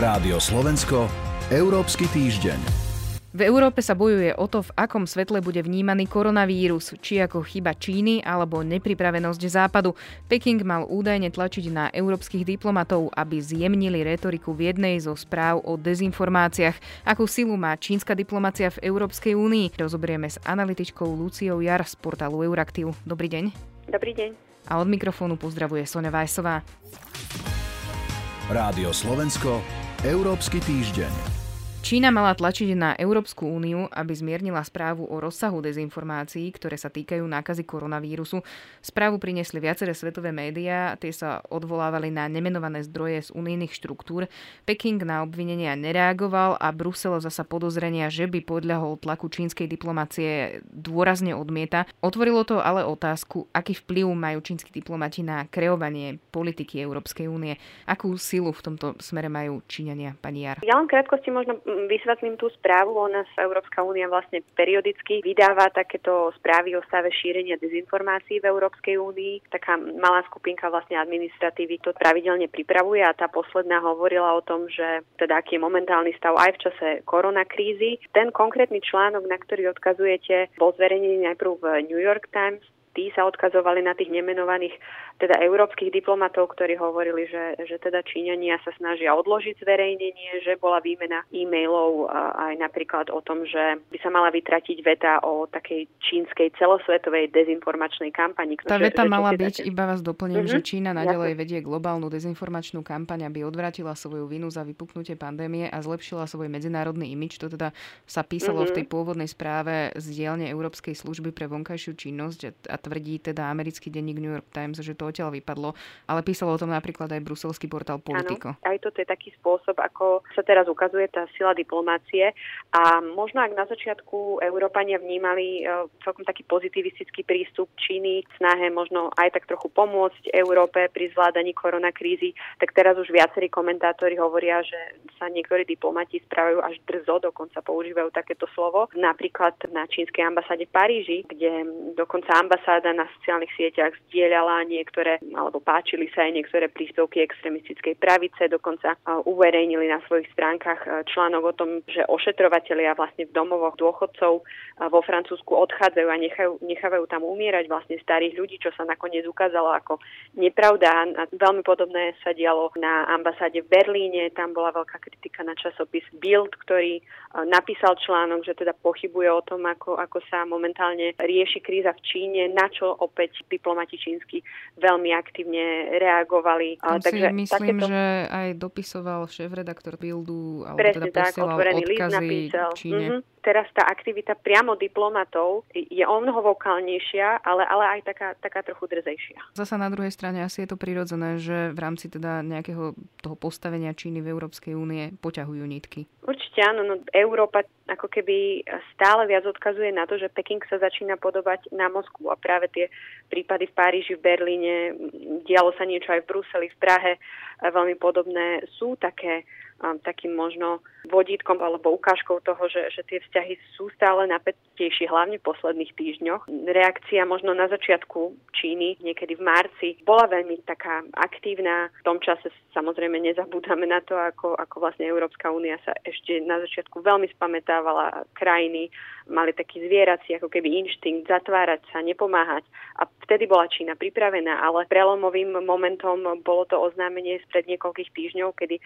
Rádio Slovensko, Európsky týždeň. V Európe sa bojuje o to, v akom svetle bude vnímaný koronavírus, či ako chyba Číny alebo nepripravenosť Západu. Peking mal údajne tlačiť na európskych diplomatov, aby zjemnili retoriku v jednej zo správ o dezinformáciách. Akú silu má čínska diplomacia v Európskej únii? Rozoberieme s analytičkou Luciou Jar z portálu Euraktiv. Dobrý deň. Dobrý deň. A od mikrofónu pozdravuje Sonja Vajsová. Rádio Slovensko, Európsky týždeň. Čína mala tlačiť na Európsku úniu, aby zmiernila správu o rozsahu dezinformácií, ktoré sa týkajú nákazy koronavírusu. Správu priniesli viaceré svetové médiá, tie sa odvolávali na nemenované zdroje z unijných štruktúr. Peking na obvinenia nereagoval a Brusel zasa podozrenia, že by podľahol tlaku čínskej diplomácie dôrazne odmieta. Otvorilo to ale otázku, aký vplyv majú čínsky diplomati na kreovanie politiky Európskej únie. Akú silu v tomto smere majú Číňania, pani Jar? Ja len krátkosti možno vysvetlím tú správu. O nás Európska únia vlastne periodicky vydáva takéto správy o stave šírenia dezinformácií v Európskej únii. Taká malá skupinka vlastne administratívy to pravidelne pripravuje a tá posledná hovorila o tom, že teda aký je momentálny stav aj v čase koronakrízy. Ten konkrétny článok, na ktorý odkazujete, bol zverejnený najprv v New York Times, tí sa odkazovali na tých nemenovaných teda európskych diplomatov, ktorí hovorili, že, že teda Číňania sa snažia odložiť zverejnenie, že bola výmena e-mailov aj napríklad o tom, že by sa mala vytratiť veta o takej čínskej celosvetovej dezinformačnej kampani. Tá veta že, mala byť, také... iba vás doplním, mm-hmm. že Čína nadalej vedie globálnu dezinformačnú kampaň, aby odvratila svoju vinu za vypuknutie pandémie a zlepšila svoj medzinárodný imič. To teda sa písalo mm-hmm. v tej mhm. pôvodnej správe z dielne Európskej služby pre vonkajšiu činnosť a tvrdí teda americký denník New York Times, že to odtiaľ vypadlo, ale písalo o tom napríklad aj bruselský portál Politico. Áno, aj toto je taký spôsob, ako sa teraz ukazuje tá sila diplomácie a možno ak na začiatku Európania vnímali e, celkom taký pozitivistický prístup Číny, snahe možno aj tak trochu pomôcť Európe pri zvládaní koronakrízy, tak teraz už viacerí komentátori hovoria, že sa niektorí diplomati správajú až drzo, dokonca používajú takéto slovo. Napríklad na čínskej ambasáde v Paríži, kde dokonca ambasáda na sociálnych sieťach zdieľala niektoré alebo páčili sa aj niektoré príspevky extremistickej pravice, dokonca uverejnili na svojich stránkach článok o tom, že ošetrovatelia vlastne v domovoch dôchodcov vo Francúzsku odchádzajú a nechajú, nechávajú tam umierať vlastne starých ľudí, čo sa nakoniec ukázalo ako nepravda. A veľmi podobné sa dialo na ambasáde v Berlíne, tam bola veľká kritika na časopis Bild, ktorý napísal článok, že teda pochybuje o tom, ako, ako sa momentálne rieši kríza v Číne, na čo opäť diplomati čínsky veľmi aktívne reagovali. Tam Takže si myslím, takéto... že aj dopisoval šéf-redaktor Bildu, alebo Presne teda tak, otvorený list napísal. Číne. Mm-hmm teraz tá aktivita priamo diplomatov je o mnoho vokálnejšia, ale, ale aj taká, taká trochu drzejšia. Zasa na druhej strane asi je to prirodzené, že v rámci teda nejakého toho postavenia Číny v Európskej únie poťahujú nitky. Určite áno, no Európa ako keby stále viac odkazuje na to, že Peking sa začína podobať na Moskvu a práve tie prípady v Paríži, v Berlíne, dialo sa niečo aj v Bruseli, v Prahe, veľmi podobné, sú také takým možno vodítkom alebo ukážkou toho, že, že tie vzťahy sú stále napätejšie, hlavne v posledných týždňoch. Reakcia možno na začiatku Číny, niekedy v marci, bola veľmi taká aktívna. V tom čase samozrejme nezabúdame na to, ako, ako vlastne Európska únia sa ešte na začiatku veľmi spametávala krajiny, mali taký zvierací ako keby inštinkt zatvárať sa, nepomáhať. A vtedy bola Čína pripravená, ale prelomovým momentom bolo to oznámenie spred niekoľkých týždňov, kedy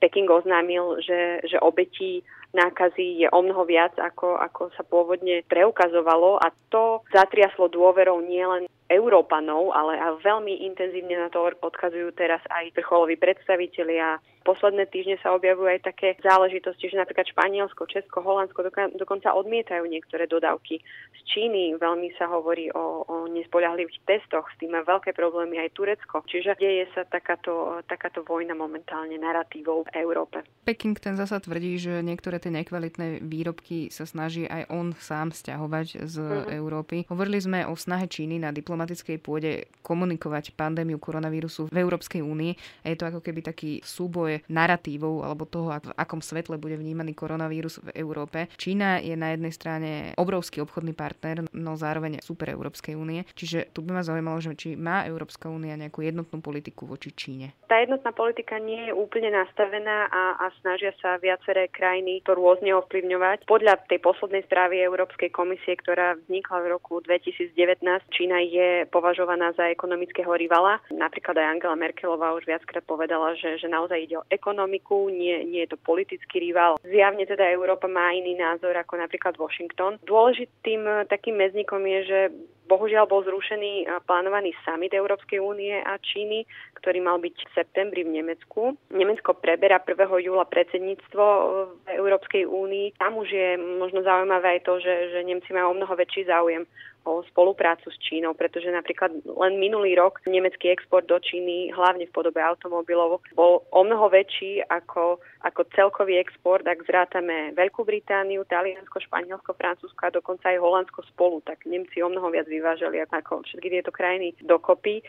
Peking oznámil, že, že obetí nákazy je o mnoho viac, ako, ako sa pôvodne preukazovalo a to zatriaslo dôverou nielen Európanov, ale a veľmi intenzívne na to odkazujú teraz aj vrcholoví predstavitelia. Posledné týždne sa objavujú aj také záležitosti, že napríklad Španielsko, Česko, Holandsko dokonca odmietajú niektoré dodávky z Číny. Veľmi sa hovorí o, o nespoľahlivých testoch, s tým má veľké problémy aj Turecko. Čiže deje sa takáto, takáto vojna momentálne narratívou v Európe. Peking ten zasa tvrdí, že niektoré tie nekvalitné výrobky sa snaží aj on sám stiahovať z mm-hmm. Európy. Hovorili sme o snahe Číny na diplomatickej pôde komunikovať pandémiu koronavírusu v Európskej únii a je to ako keby taký súboj narratívov alebo toho, v akom svetle bude vnímaný koronavírus v Európe. Čína je na jednej strane obrovský obchodný partner, no zároveň super Európskej únie. Čiže tu by ma zaujímalo, že či má Európska únia nejakú jednotnú politiku voči Číne. Tá jednotná politika nie je úplne nastavená a, a snažia sa viaceré krajiny to rôzne ovplyvňovať. Podľa tej poslednej správy Európskej komisie, ktorá vznikla v roku 2019, Čína je považovaná za ekonomického rivala. Napríklad aj Angela Merkelová už viackrát povedala, že, že naozaj ide o ekonomiku, nie, nie je to politický rival. Zjavne teda Európa má iný názor ako napríklad Washington. Dôležitým eh, takým mezníkom je, že Bohužiaľ bol zrušený plánovaný summit Európskej únie a Číny, ktorý mal byť v septembri v Nemecku. Nemecko preberá 1. júla predsedníctvo v Európskej únii. Tam už je možno zaujímavé aj to, že, že Nemci majú o mnoho väčší záujem o spoluprácu s Čínou, pretože napríklad len minulý rok nemecký export do Číny, hlavne v podobe automobilov, bol o mnoho väčší ako, ako celkový export, ak zrátame Veľkú Britániu, Taliansko, Španielsko, Francúzsko a dokonca aj Holandsko spolu, tak Nemci o mnoho viac vyvážali ako všetky tieto krajiny dokopy.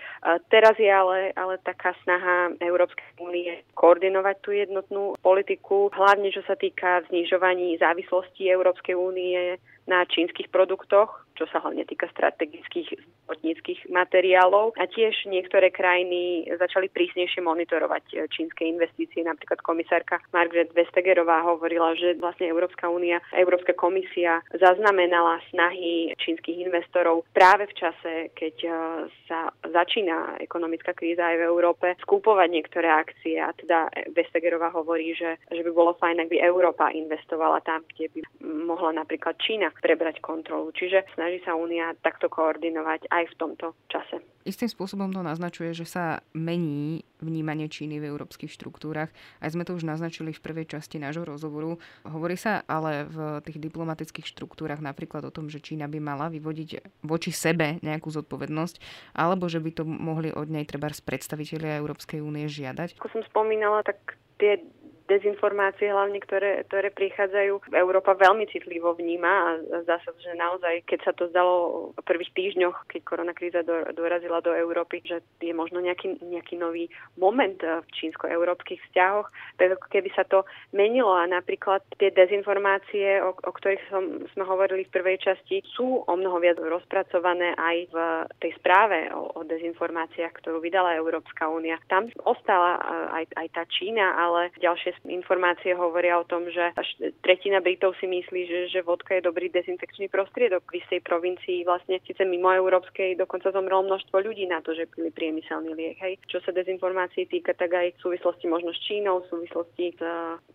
Teraz je ale, ale taká snaha Európskej únie koordinovať tú jednotnú politiku, hlavne čo sa týka znižovaní závislosti Európskej únie na čínskych produktoch, čo sa hlavne týka strategických zdravotníckých materiálov. A tiež niektoré krajiny začali prísnejšie monitorovať e, čínske investície. Napríklad komisárka Margaret Vestagerová hovorila, že vlastne Európska únia, Európska komisia zaznamenala snahy čínskych investorov práve v čase, keď e, sa začína ekonomická kríza aj v Európe, skúpovať niektoré akcie. A teda Vestagerová hovorí, že, že by bolo fajn, ak by Európa investovala tam, kde by mohla napríklad Čína prebrať kontrolu. Čiže snaží sa Únia takto koordinovať aj v tomto čase. Istým spôsobom to naznačuje, že sa mení vnímanie Číny v európskych štruktúrach. Aj sme to už naznačili v prvej časti nášho rozhovoru. Hovorí sa ale v tých diplomatických štruktúrach napríklad o tom, že Čína by mala vyvodiť voči sebe nejakú zodpovednosť, alebo že by to mohli od nej treba z predstaviteľia Európskej únie žiadať. Ako som spomínala, tak tie dezinformácie hlavne, ktoré, ktoré prichádzajú. Európa veľmi citlivo vníma a zdá sa, že naozaj, keď sa to zdalo v prvých týždňoch, keď koronakríza do, dorazila do Európy, že je možno nejaký, nejaký nový moment v čínsko-európskych vzťahoch, tak ako keby sa to menilo a napríklad tie dezinformácie, o, o ktorých som, sme hovorili v prvej časti, sú o mnoho viac rozpracované aj v tej správe o, o dezinformáciách, ktorú vydala Európska únia. Tam ostala aj, aj tá Čína, ale ďalšie informácie hovoria o tom, že až tretina Britov si myslí, že, že vodka je dobrý dezinfekčný prostriedok. V istej provincii vlastne síce mimo európskej dokonca zomrelo množstvo ľudí na to, že pili priemyselný liek. Hej. Čo sa dezinformácií týka, tak aj v súvislosti možno s Čínou, v súvislosti s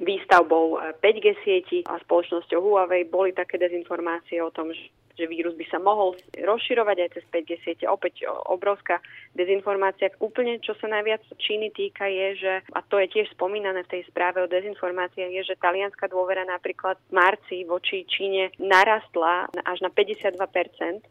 výstavbou 5G sieti a spoločnosťou Huawei boli také dezinformácie o tom, že že vírus by sa mohol rozširovať aj cez 5G siete. Opäť obrovská dezinformácia. Úplne, čo sa najviac Číny týka, je, že, a to je tiež spomínané v tej správe o dezinformáciách, je, že talianská dôvera napríklad v marci voči Číne narastla až na 52%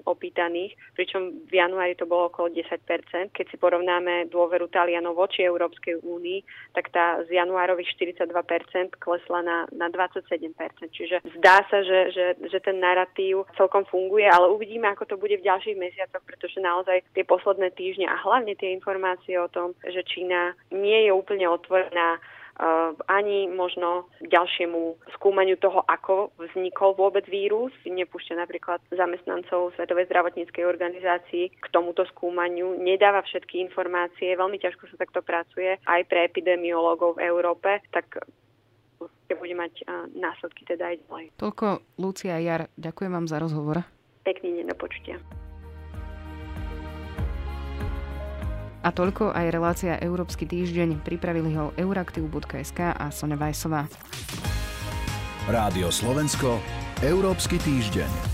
opýtaných, pričom v januári to bolo okolo 10%. Keď si porovnáme dôveru Talianov voči Európskej únii, tak tá z januárových 42% klesla na, na 27%. Čiže zdá sa, že, že, že ten narratív celkom funguje, ale uvidíme, ako to bude v ďalších mesiacoch, pretože naozaj tie posledné týždne a hlavne tie informácie o tom, že Čína nie je úplne otvorená Uh, ani možno ďalšiemu skúmaniu toho, ako vznikol vôbec vírus. Nepúšťa napríklad zamestnancov Svetovej zdravotníckej organizácii k tomuto skúmaniu. Nedáva všetky informácie, veľmi ťažko sa takto pracuje aj pre epidemiológov v Európe, tak určite bude mať následky teda aj ďalej. Toľko Lucia Jar, ďakujem vám za rozhovor. Pekný deň do počutia. A toľko aj relácia Európsky týždeň. Pripravili ho euraktiv.sk a Sonja Vajsová. Rádio Slovensko, Európsky týždeň.